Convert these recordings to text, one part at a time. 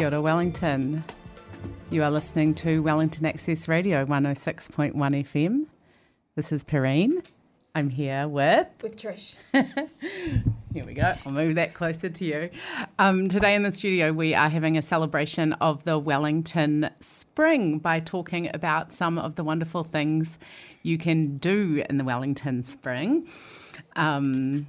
Kia ora, Wellington. You are listening to Wellington Access Radio 106.1 FM. This is Perrine. I'm here with. With Trish. Here we go. I'll move that closer to you. Um, today in the studio, we are having a celebration of the Wellington Spring by talking about some of the wonderful things you can do in the Wellington Spring. Um,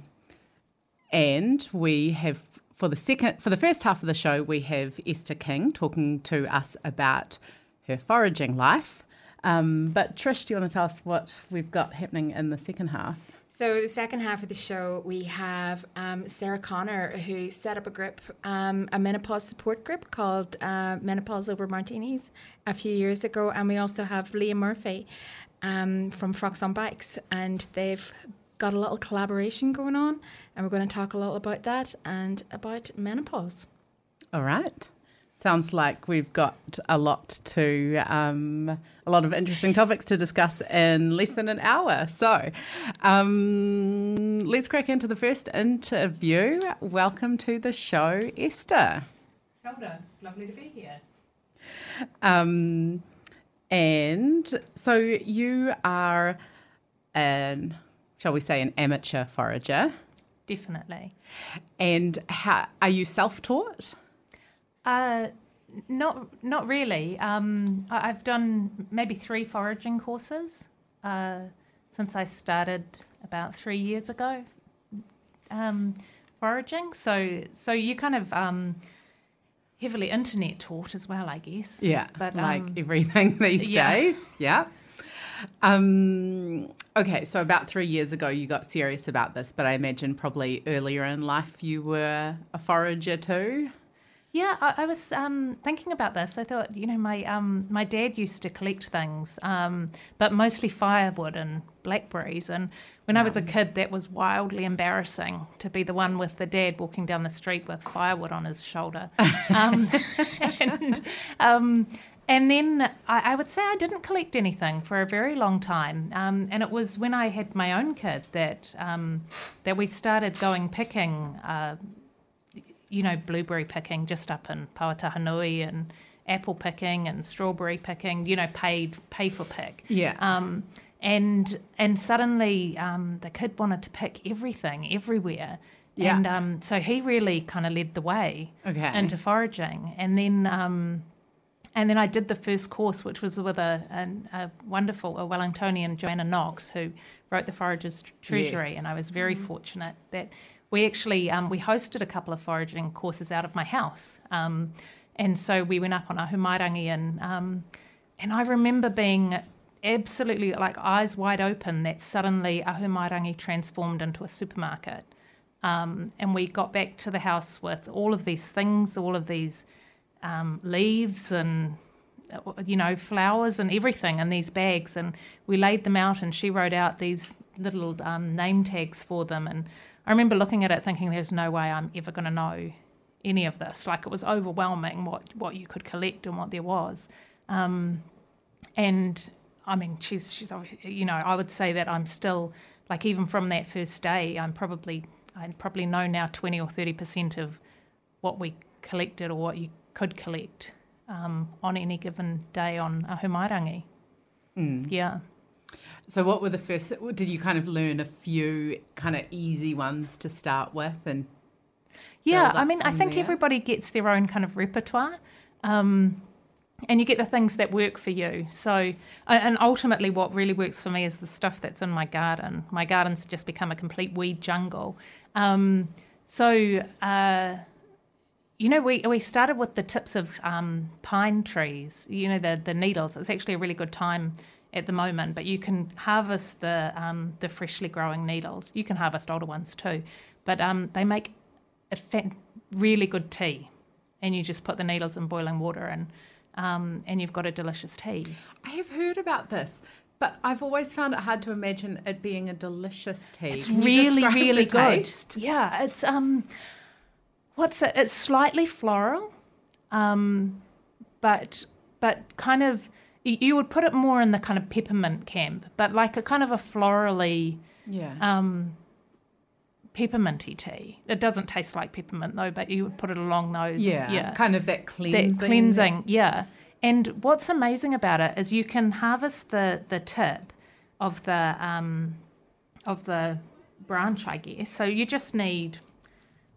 and we have for the second for the first half of the show we have Esther King talking to us about her foraging life. Um, but Trish, do you want to tell us what we've got happening in the second half? So the second half of the show, we have um, Sarah Connor, who set up a group, um, a menopause support group called uh, Menopause Over Martinis a few years ago, and we also have Leah Murphy um, from Frocks on Bikes, and they've got a little collaboration going on, and we're going to talk a lot about that and about menopause. All right. Sounds like we've got a lot to, um, a lot of interesting topics to discuss in less than an hour. So um, let's crack into the first interview. Welcome to the show, Esther. Hilda, it's lovely to be here. Um, and so you are an, shall we say, an amateur forager. Definitely. And how, are you self taught? Uh, not not really. Um, I, I've done maybe three foraging courses uh, since I started about three years ago. Um, foraging, so so you kind of um, heavily internet taught as well, I guess. Yeah, but like um, everything these yeah. days. Yeah. Um, okay, so about three years ago, you got serious about this, but I imagine probably earlier in life you were a forager too. Yeah, I, I was um, thinking about this. I thought, you know, my um, my dad used to collect things, um, but mostly firewood and blackberries. And when I was a kid, that was wildly embarrassing to be the one with the dad walking down the street with firewood on his shoulder. Um, and um, and then I, I would say I didn't collect anything for a very long time. Um, and it was when I had my own kid that um, that we started going picking. Uh, you know, blueberry picking just up in Pauatahanui and apple picking and strawberry picking, you know, paid pay for pick. Yeah. Um, and and suddenly um, the kid wanted to pick everything everywhere. Yeah. And um, so he really kind of led the way Okay. into foraging. And then um, and then I did the first course, which was with a, a, a wonderful a Wellingtonian, Johanna Knox, who wrote the Forager's Treasury. Yes. And I was very fortunate that we actually um, we hosted a couple of foraging courses out of my house. Um, and so we went up on Ahumairangi and um, and I remember being absolutely like eyes wide open that suddenly Ahumairangi transformed into a supermarket. Um, and we got back to the house with all of these things, all of these um, leaves and uh, you know flowers and everything in these bags, and we laid them out. And she wrote out these little um, name tags for them. And I remember looking at it, thinking, "There's no way I'm ever going to know any of this." Like it was overwhelming what what you could collect and what there was. Um, and I mean, she's she's you know, I would say that I'm still like even from that first day, I'm probably I probably know now twenty or thirty percent of what we collected or what you could collect um, on any given day on Ahumairangi. Yeah. So, what were the first? Did you kind of learn a few kind of easy ones to start with, and Yeah, I mean, I think there? everybody gets their own kind of repertoire. Um, and you get the things that work for you. So, and ultimately, what really works for me is the stuff that's in my garden. My garden's just become a complete weed jungle. Um, so, uh, you know, we, we started with the tips of um, pine trees, you know, the, the needles. It's actually a really good time at the moment, but you can harvest the, um, the freshly growing needles. You can harvest older ones too, but um, they make a fa- really good tea. And you just put the needles in boiling water and, um, and you've got a delicious tea. I have heard about this, but I've always found it hard to imagine it being a delicious tea. It's really, really good. Yeah, it's um, what's it? It's slightly floral, um, but but kind of you would put it more in the kind of peppermint camp, but like a kind of a florally Yeah. um, pepperminty tea. It doesn't taste like peppermint though, but you would put it along those. Yeah, yeah. kind of that cleansing. that cleansing, yeah. And what's amazing about it is you can harvest the the tip of the um, of the branch, I guess. So you just need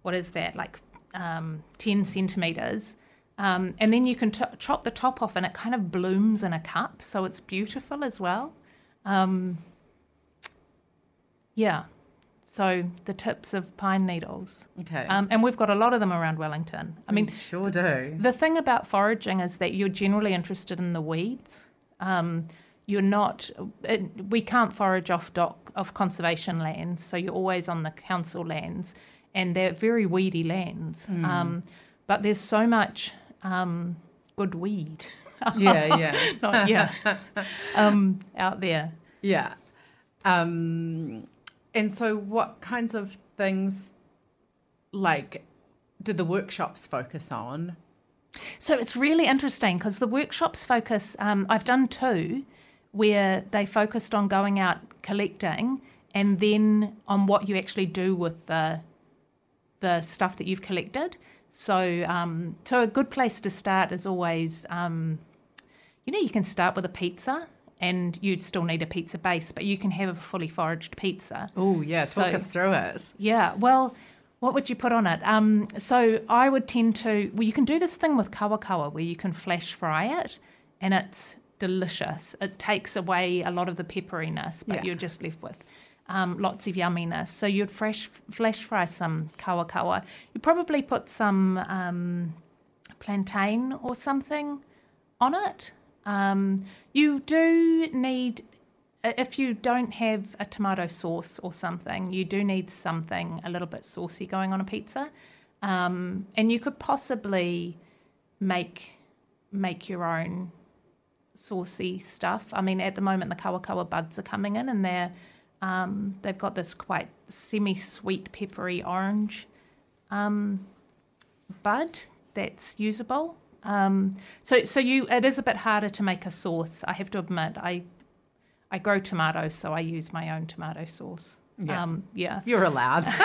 what is that like um, ten centimeters, um, and then you can t- chop the top off, and it kind of blooms in a cup, so it's beautiful as well. Um, yeah. So the tips of pine needles. Okay. Um, and we've got a lot of them around Wellington. I mean, We sure do. the thing about foraging is that you're generally interested in the weeds. Um, you're not. It, we can't forage off dock off conservation lands, so you're always on the council lands, and they're very weedy lands. Um, but there's so much um, good weed, yeah, yeah. not yeah, um, out there. Yeah. Um, and so, what kinds of things, like, did the workshops focus on? So it's really interesting because the workshops focus. Um, I've done two where they focused on going out collecting and then on what you actually do with the the stuff that you've collected. So, um, so a good place to start is always, um, you know, you can start with a pizza, and you still need a pizza base, but you can have a fully foraged pizza. Oh, yeah. Talk So- us through it. Yeah, well, what would you put on it? Um, so I would tend to. Well, you can do this thing with kawakawa where you can flash fry it, and it's delicious. It takes away a lot of the pepperiness, but Yeah. you're just left with um, lots of yumminess. So you'd fresh flash fry some kawakawa. You probably put some um, plantain or something on it. Um, you do need if you don't have a tomato sauce or something, you do need something a little bit saucy going on a pizza. Um, and you could possibly make make your own saucy stuff. I mean, at the moment, the kawakawa buds are coming in, and they're um, they've got this quite semi-sweet, peppery orange um, bud that's usable. Um, so, so you it is a bit harder to make a sauce. I have to admit, I I grow tomatoes, so I use my own tomato sauce. Yeah. Um, yeah. You're allowed.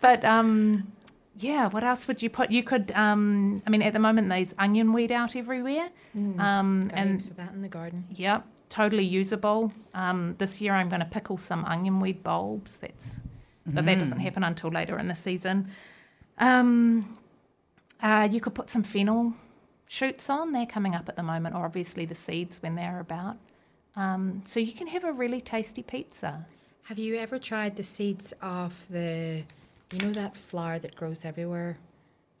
But um, yeah, what else would you put? You could. Um, I mean, at the moment, there's onion weed out everywhere. Um, Got and heaps of that in the garden. yeah, totally usable. Um, this year, I'm going to pickle some onion weed bulbs. That's, but that doesn't happen until later in the season. Um, uh, you could put some fennel shoots on. They're coming up at the moment, or obviously the seeds when they're about. Um, so you can have a really tasty pizza. Have you ever tried the seeds of the, you know, that flower that grows everywhere?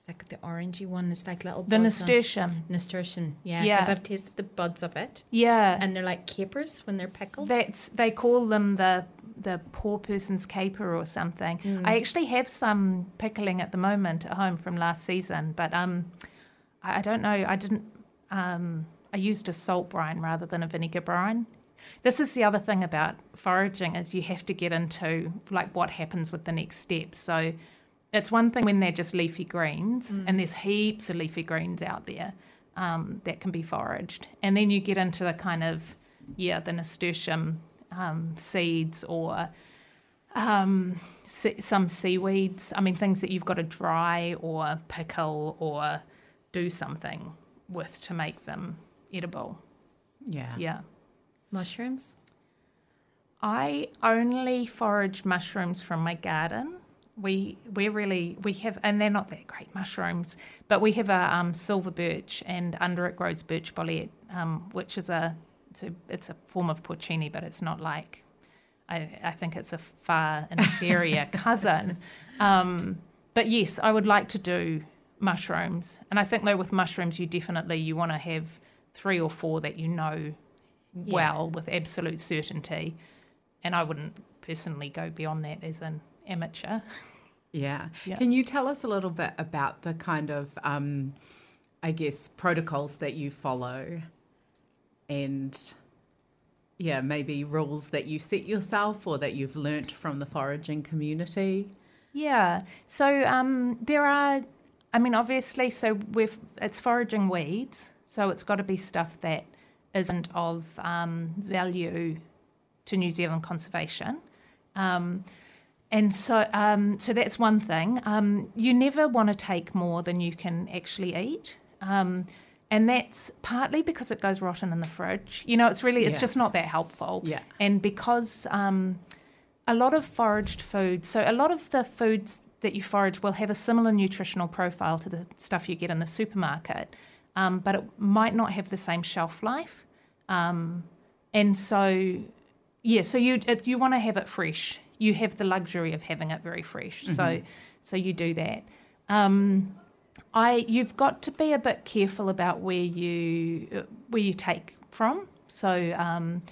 Like the orangey one. It's like little The buds on- nasturtium. Nasturtium, yeah. Yeah. Because I've tasted the buds of it, Yeah. and they're like capers when they're pickled. That's they call them the the poor person's caper or something. I actually have some pickling at the moment at home from last season, but um, I, I don't know. I didn't. Um, I used a salt brine rather than a vinegar brine. This is the other thing about foraging is you have to get into like what happens with the next step. So it's one thing when they're just leafy greens, and there's heaps of leafy greens out there um, that can be foraged, and then you get into the kind of yeah the nasturtium um, seeds or um, se- some seaweeds. I mean things that you've got to dry or pickle or do something with to make them edible. yeah. Yeah. Mushrooms. I only forage mushrooms from my garden. We we really we have, and they're not that great mushrooms, but we have a um, silver birch, and under it grows birch bolete, um, which is a it's, a it's a form of porcini, but it's not like I, I think it's a far inferior cousin. Um, but yes, I would like to do mushrooms, and I think though with mushrooms, you definitely you want to have three or four that you know well with absolute certainty. And I wouldn't personally go beyond that as an amateur. Yeah. Can you tell us a little bit about the kind of, um, I guess, protocols that you follow and, yeah, maybe rules that you set yourself or that you've learnt from the foraging community? Yeah. So um, there are, I mean, obviously, so we've it's foraging weeds, so it's got to be stuff that isn't of um, value to New Zealand conservation. Um, and so, um, so that's one thing. Um, you never want to take more than you can actually eat. Um, and that's partly because it goes rotten in the fridge. You know, it's really, it's Yeah. just not that helpful. Yeah. And because um, a lot of foraged foods, so a lot of the foods that you forage will have a similar nutritional profile to the stuff you get in the supermarket, um, but it might not have the same shelf life. Um, and so, yeah, so you you want to have it fresh. You have the luxury of having it very fresh. So, so you do that. Um, I you've got to be a bit careful about where you uh, where you take from. So um,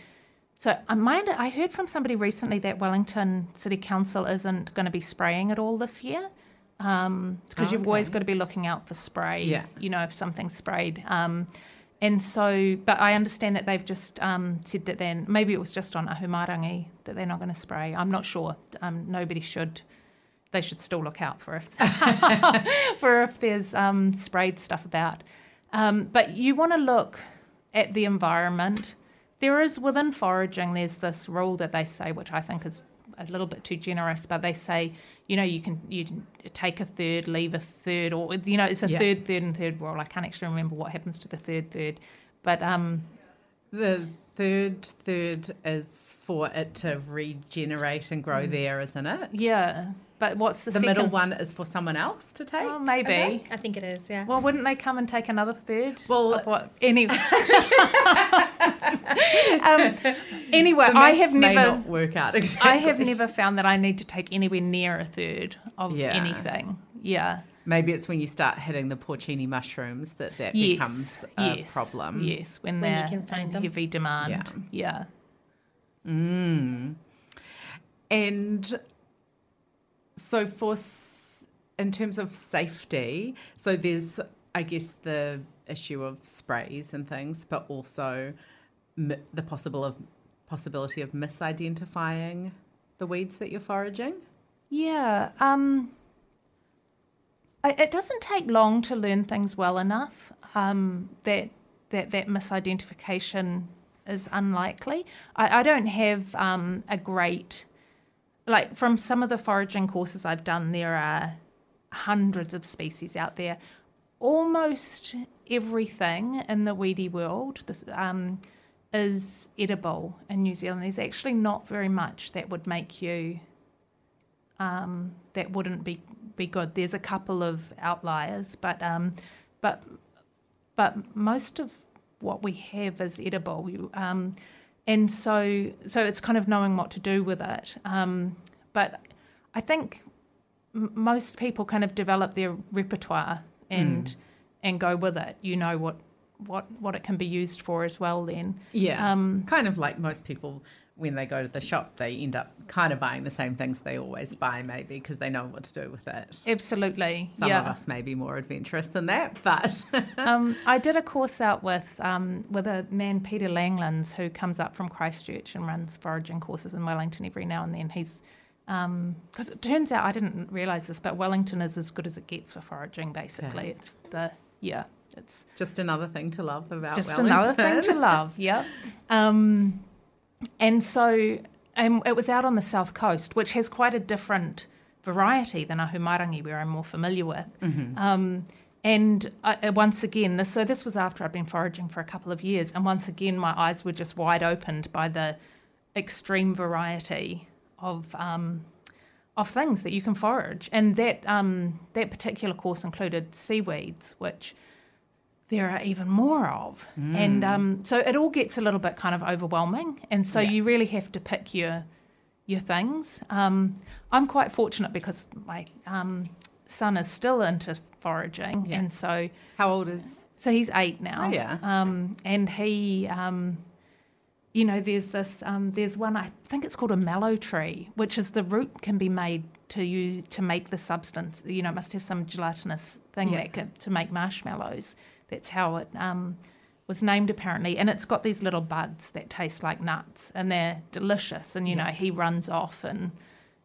so I might I heard from somebody recently that Wellington City Council isn't going to be spraying at all this year. Um, because you've always got to be looking out for spray. Yeah. You know if something's sprayed. Um, and so, but I understand that they've just um, said that then maybe it was just on Ahumairangi that they're not going to spray. I'm not sure. Um, nobody should. They should still look out for if for if there's um, sprayed stuff about. Um, but you want to look at the environment. There is within foraging. There's this rule that they say, which I think is a little bit too generous, but they say, you know, you can you take a third, leave a third, or you know, it's a Yeah. third, third, and third rule. I can't actually remember what happens to the third, third, but um, The third third is for it to regenerate and grow there, isn't it? yeah. But what's the, The second? middle one is for someone else to take. Oh, maybe. Okay. I think it is, yeah. Well, wouldn't they come and take another third? Well- of what? Anyway, um, anyway, The I have may never, not work out exactly. I have never found that I need to take anywhere near a third of Yeah. anything. Yeah. Maybe it's when you start hitting the porcini mushrooms that that Yes. becomes a yes. problem. Yes. When, When you can find in them. heavy demand. Yeah. Mm. And so, for in terms of safety, so there's, I guess, the issue of sprays and things, but also the possible of possibility of misidentifying the weeds that you're foraging. Yeah. Um, it doesn't take long to learn things well enough um, that that that misidentification is unlikely. I, I don't have um, a great like from some of the foraging courses I've done. There are hundreds of species out there. Almost everything in the weedy world this, um, is edible in New Zealand. There's actually not very much that would make you um, that wouldn't be be good. There's a couple of outliers, but um, but but most of what we have is edible. You, um, and so so it's kind of knowing what to do with it. Um, but I think m- most people kind of develop their repertoire and and go with it. You know what what what it can be used for as well. Then Yeah. Um, kind of like most people, when they go to the shop, they end up kind of buying the same things they always buy, maybe because they know what to do with it. absolutely, Some yeah. of us may be more adventurous than that, but um, I did a course out with um, with a man Peter Langlands who comes up from Christchurch and runs foraging courses in Wellington every now and then. He's because it turns out I didn't realise this, but Wellington is as good as it gets for foraging. Basically, Yeah. it's the yeah, it's just another thing to love about just Wellington. another thing to love. Yep. Um, and so um, it was out on the south coast, which has quite a different variety than Ahumairangi, where I'm more familiar with. Um, and I, uh, once again, this, so this was after I'd been foraging for a couple of years, and once again, my eyes were just wide opened by the extreme variety of um, of things that you can forage. And that um, that particular course included seaweeds, which there are even more of. And um, so it all gets a little bit kind of overwhelming. And so Yeah. you really have to pick your your things. Um, I'm quite fortunate because my um, son is still into foraging, Yeah. and so How old is? so he's eight now. Oh, yeah. Um, and he, um, you know, there's this, um, there's one, I think it's called a mallow tree, which is the root can be made to you to make the substance. You know, it must have some gelatinous thing Yeah. that could, to make marshmallows. That's how it um, was named apparently. And it's got these little buds that taste like nuts and they're delicious. And, you Yeah. know, he runs off and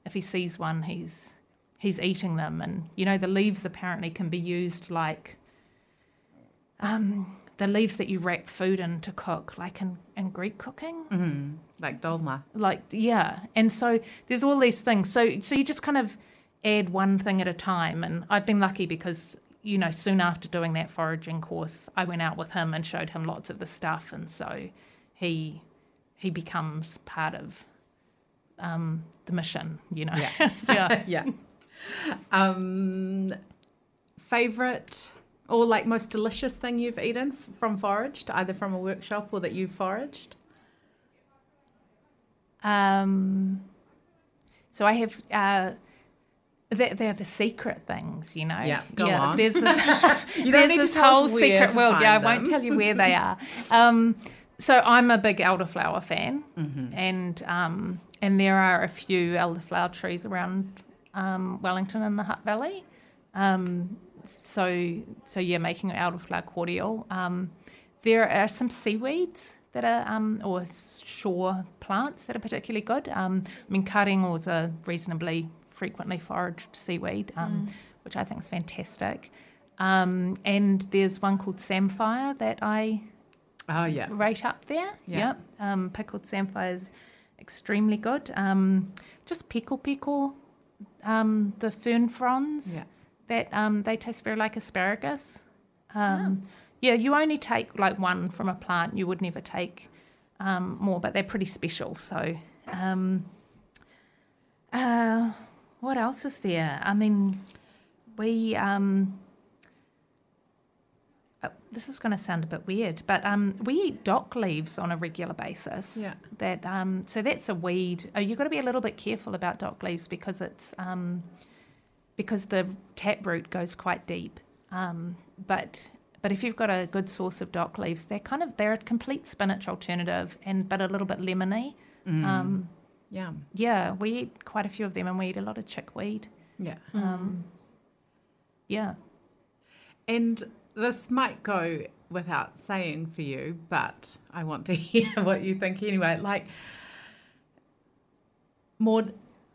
if he sees one, he's, he's eating them. And, you know, the leaves apparently can be used like, um, the leaves that you wrap food in to cook, like in, in Greek cooking. Mm, like dolma. Like yeah, and so there's all these things. So so you just kind of add one thing at a time. And I've been lucky because you know soon after doing that foraging course, I went out with him and showed him lots of the stuff, and so he he becomes part of um, the mission. You know, Yeah. yeah. yeah. Um, favorite or like most delicious thing you've eaten f- from foraged, either from a workshop or that you've foraged? Um, so I have. Uh, they're, they're the secret things, you know. Yeah, go on. There's this, You don't there's need to this tell whole secret world. Yeah, I find won't tell you where they are. Um, so I'm a big elderflower fan, Mm-hmm. and um, and there are a few elderflower trees around um, Wellington in the Hutt Valley. Um, so so yeah, making elderflower cordial. Um, there are some seaweeds that are um, or shore plants that are particularly good. Um, I mean, karengo is a reasonably frequently foraged seaweed, um, which I think is fantastic. Um, and there's one called samphire that I Oh, yeah. rate up there. Yeah. Yep. Um, pickled samphire is extremely good. Um, just pickle pickle, um, the fern fronds Yeah. that um, they taste very like asparagus. Um, Yeah, you only take like one from a plant. You would never take um, more, but they're pretty special. So, um, uh, what else is there? I mean, we. Um, uh, this is going to sound a bit weird, but um, we eat dock leaves on a regular basis. Yeah. That um, so that's a weed. Oh, you've got to be a little bit careful about dock leaves because it's um, because the tap root goes quite deep. Um, but but if you've got a good source of dock leaves, they're kind of they're a complete spinach alternative and but a little bit lemony. Mm. Yum. yeah, we eat quite a few of them, and we eat a lot of chickweed. Yeah. Um, yeah. And this might go without saying for you, but I want to hear what you think anyway. Like, more,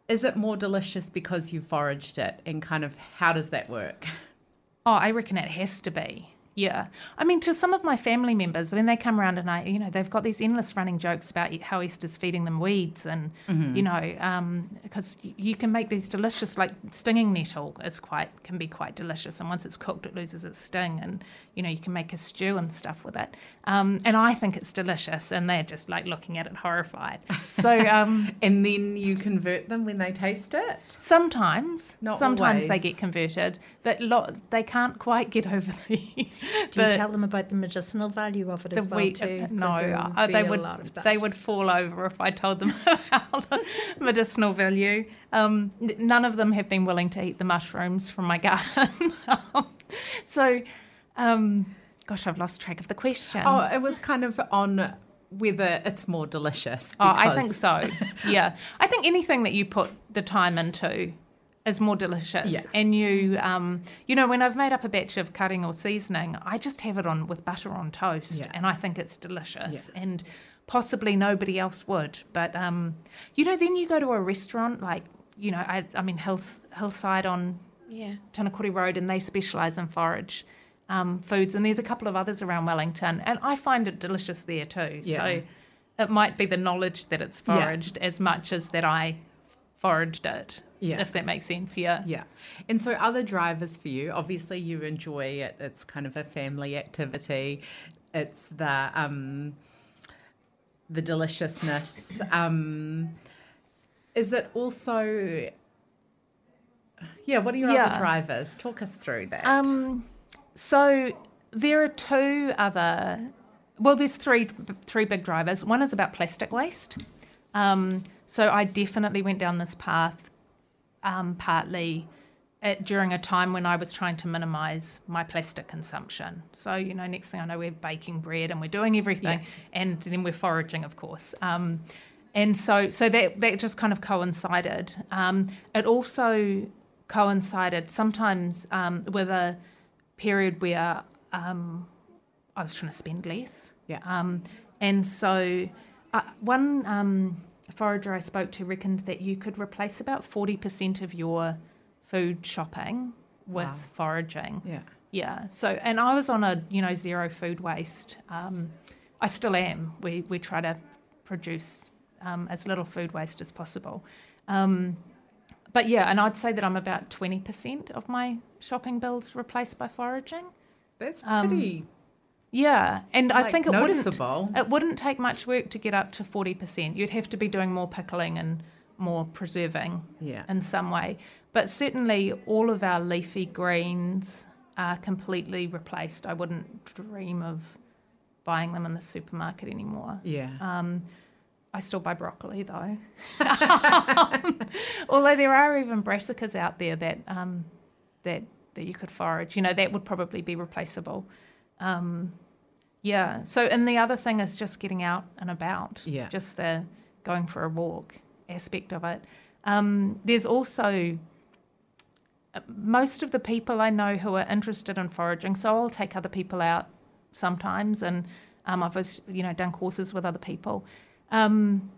is it more delicious because you foraged it, and kind of how does that work? Oh, I reckon it has to be. Yeah. I mean, to some of my family members, when they come around and I, you know, they've got these endless running jokes about how Esther's feeding them weeds and, you know, because you can make these delicious, like stinging nettle is quite, can be quite delicious. And once it's cooked, it loses its sting. And, you know, you can make a stew and stuff with it. Um, and I think it's delicious. And they're just like looking at it horrified. So, um, And then you convert them when they taste it. Sometimes, Not sometimes they get converted. That lo- they can't quite get over the. Do you tell them about the medicinal value of it the as well wheat- too? 'Cause No, uh, they would lot of that. they would fall over if I told them about the medicinal value. Um, none of them have been willing to eat the mushrooms from my garden. So, um, gosh, I've lost track of the question. Oh, it was kind of on whether it's more delicious. Oh, I think so. Yeah, I think anything that you put the time into is more delicious. Yeah. And you, um, you know, when I've made up a batch of cutting or seasoning, I just have it on with butter on toast, Yeah. and I think it's delicious. And possibly nobody else would, but um, you know, then you go to a restaurant like, you know, I, I mean, Hills, Hillside on yeah. Tinakori Road, and they specialise in forage um, foods. And there's a couple of others around Wellington, and I find it delicious there too. Yeah. So it might be the knowledge that it's Yeah. foraged as much as that I foraged it. Yeah. If that makes sense, yeah. Yeah. And so other drivers for you, obviously you enjoy it. It's kind of a family activity. It's the um the deliciousness. Um is it also Yeah, what are your Yeah. other drivers? Talk us through that. Um, so there are two other. Well, there's three three big drivers. One is about plastic waste. Um, so I definitely went down this path, um, partly at, during a time when I was trying to minimise my plastic consumption. So you know, next thing I know, we're baking bread and we're doing everything, and then we're foraging, of course. Um, and so, so that that just kind of coincided. Um, it also coincided sometimes um, with a period where um, I was trying to spend less. Yeah. Um, and so, uh, one um, forager I spoke to reckoned that you could replace about 40% of your food shopping with Wow. foraging. yeah. Yeah. So, and I was on a you know zero food waste. Um, I still am. We we try to produce um, as little food waste as possible. Um, but yeah, and I'd say that I'm about twenty percent of my shopping bills replaced by foraging. That's Um, pretty Yeah, and I think it noticeable. wouldn't it wouldn't take much work to get up to forty percent. You'd have to be doing more pickling and more preserving yeah. in some way. But certainly, all of our leafy greens are completely replaced. I wouldn't dream of buying them in the supermarket anymore. Yeah. Um, I still buy broccoli though. Although there are even brassicas out there that um, that that you could forage. You know that would probably be replaceable. Um, yeah. So and the other thing is just getting out and about. Yeah. Just the going for a walk aspect of it. Um, there's also uh, most of the people I know who are interested in foraging. So I'll take other people out sometimes, and um, I've you know done courses with other people. Um,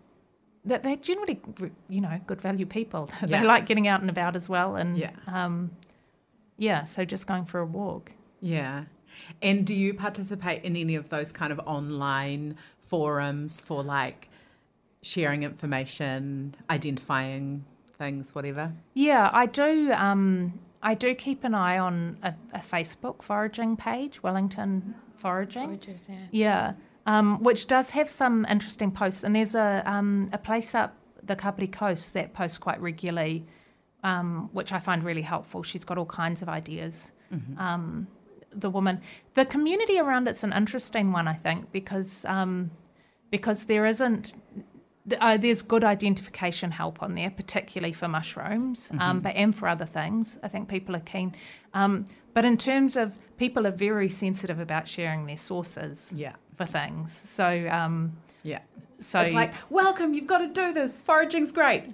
that they're generally, you know, good value people. Yeah. they like getting out and about as well, and Yeah. um, yeah. So just going for a walk. Yeah. And do you participate in any of those kind of online forums for like sharing information, identifying things, whatever? Yeah, I do. Um, I do keep an eye on a, a Facebook foraging page, Wellington Foraging. Gorgeous, yeah. Yeah, um, which does have some interesting posts. And there's a um, a place up the Kapiti coast that posts quite regularly, um, which I find really helpful. She's got all kinds of ideas. Um, the woman, the community around it's an interesting one, I think, because um, because there isn't. Uh, there's good identification help on there, particularly for mushrooms, um, but and for other things. I think people are keen. Um, but in terms of people are very sensitive about sharing their sources Yeah. for things. So, um, Yeah. so it's like, welcome, you've got to do this. Foraging's great.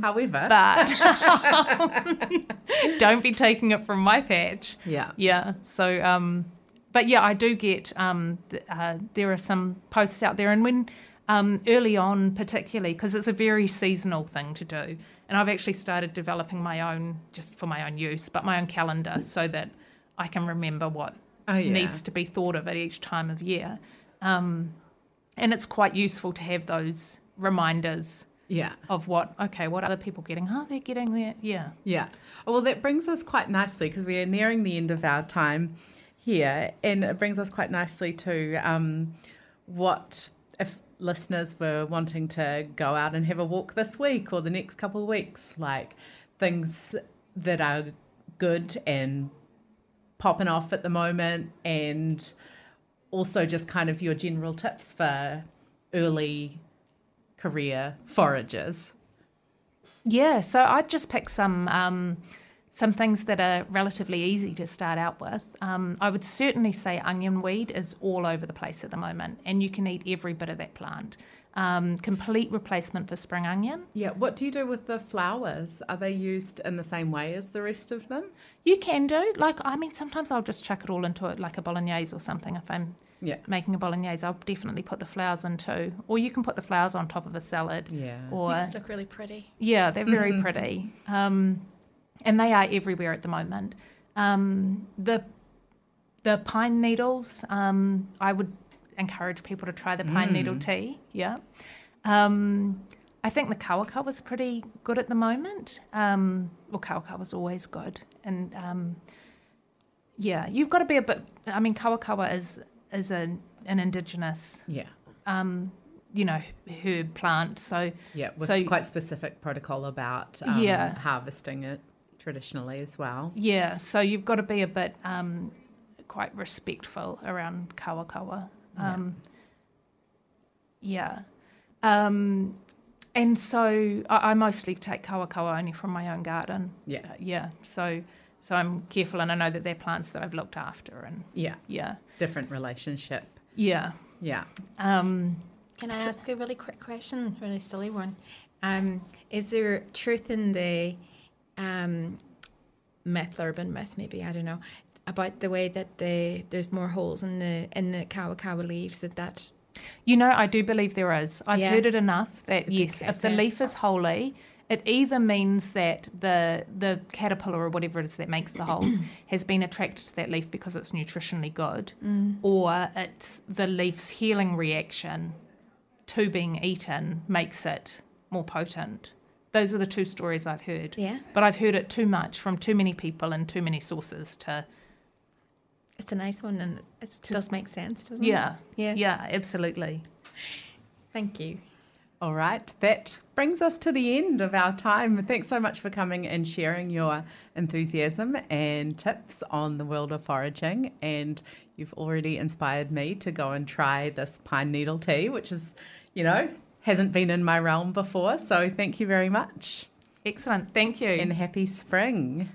However, but don't be taking it from my patch. yeah. Yeah. So, um, but yeah, I do get um, uh, there are some posts out there, and when um, early on, particularly because it's a very seasonal thing to do, and I've actually started developing my own just for my own use, but my own calendar so that I can remember what Oh, yeah. needs to be thought of at each time of year. Um, and it's quite useful to have those reminders Yeah. of what okay, what other people getting? Oh, they're getting there. Yeah. Yeah. Oh, Well, that brings us quite nicely because we are nearing the end of our time here, and it brings us quite nicely to um, what if listeners were wanting to go out and have a walk this week or the next couple of weeks, like things that are good and popping off at the moment, and also just kind of your general tips for early career foragers. Yeah, so I'd just pick some um, some things that are relatively easy to start out with. Um, I would certainly say onion weed is all over the place at the moment, and you can eat every bit of that plant. Um, complete replacement for spring onion. Yeah, what do you do with the flowers? Are they used in the same way as the rest of them? You can do like I mean, sometimes I'll just chuck it all into it like a bolognese or something. If I'm Yeah. making a bolognese, I'll definitely put the flowers in too. Or you can put the flowers on top of a salad. Yeah. Or These look really pretty. Yeah, they're very Mm-hmm. pretty. Um, and they are everywhere at the moment. Um, the the pine needles, um, I would encourage people to try the pine needle Mm. tea. Yeah. Um, I think the kawakawa is pretty good at the moment. Um, well, kawakawa was always good. And um, yeah, you've got to be a bit, I mean, kawakawa is, is a, an indigenous, Yeah. um, you know, herb plant. So Yeah, with So- quite specific protocol about um, Yeah. harvesting it traditionally as well. Yeah, so you've got to be a bit um, quite respectful around kawakawa. Yeah. Um, yeah. Um, and so I, I mostly take kawakawa only from my own garden. Yeah. Uh, yeah. So so I'm careful and I know that they're plants that I've looked after and Yeah, yeah. different relationship. Yeah. Yeah. Um, Can I ask a really quick question, really silly one? Um, is there truth in the um, myth, urban myth, maybe I don't know, about the way that the there's more holes in the in the kawakawa leaves that that You know, I do believe there is. I've Yeah. heard it enough that yes, if the leaf is holy it either means that the the caterpillar or whatever it is that makes the holes has been attracted to that leaf because it's nutritionally good, or it's the leaf's healing reaction to being eaten makes it more potent. Those are the two stories I've heard. Yeah. But I've heard it too much from too many people and too many sources to It's a nice one and it does make sense, doesn't yeah. it? Yeah. Yeah, absolutely. Thank you. All right, that brings us to the end of our time. Thanks so much for coming and sharing your enthusiasm and tips on the world of foraging. And you've already inspired me to go and try this pine needle tea, which is, you know, hasn't been in my realm before. So thank you very much Excellent. Thank you. and happy spring.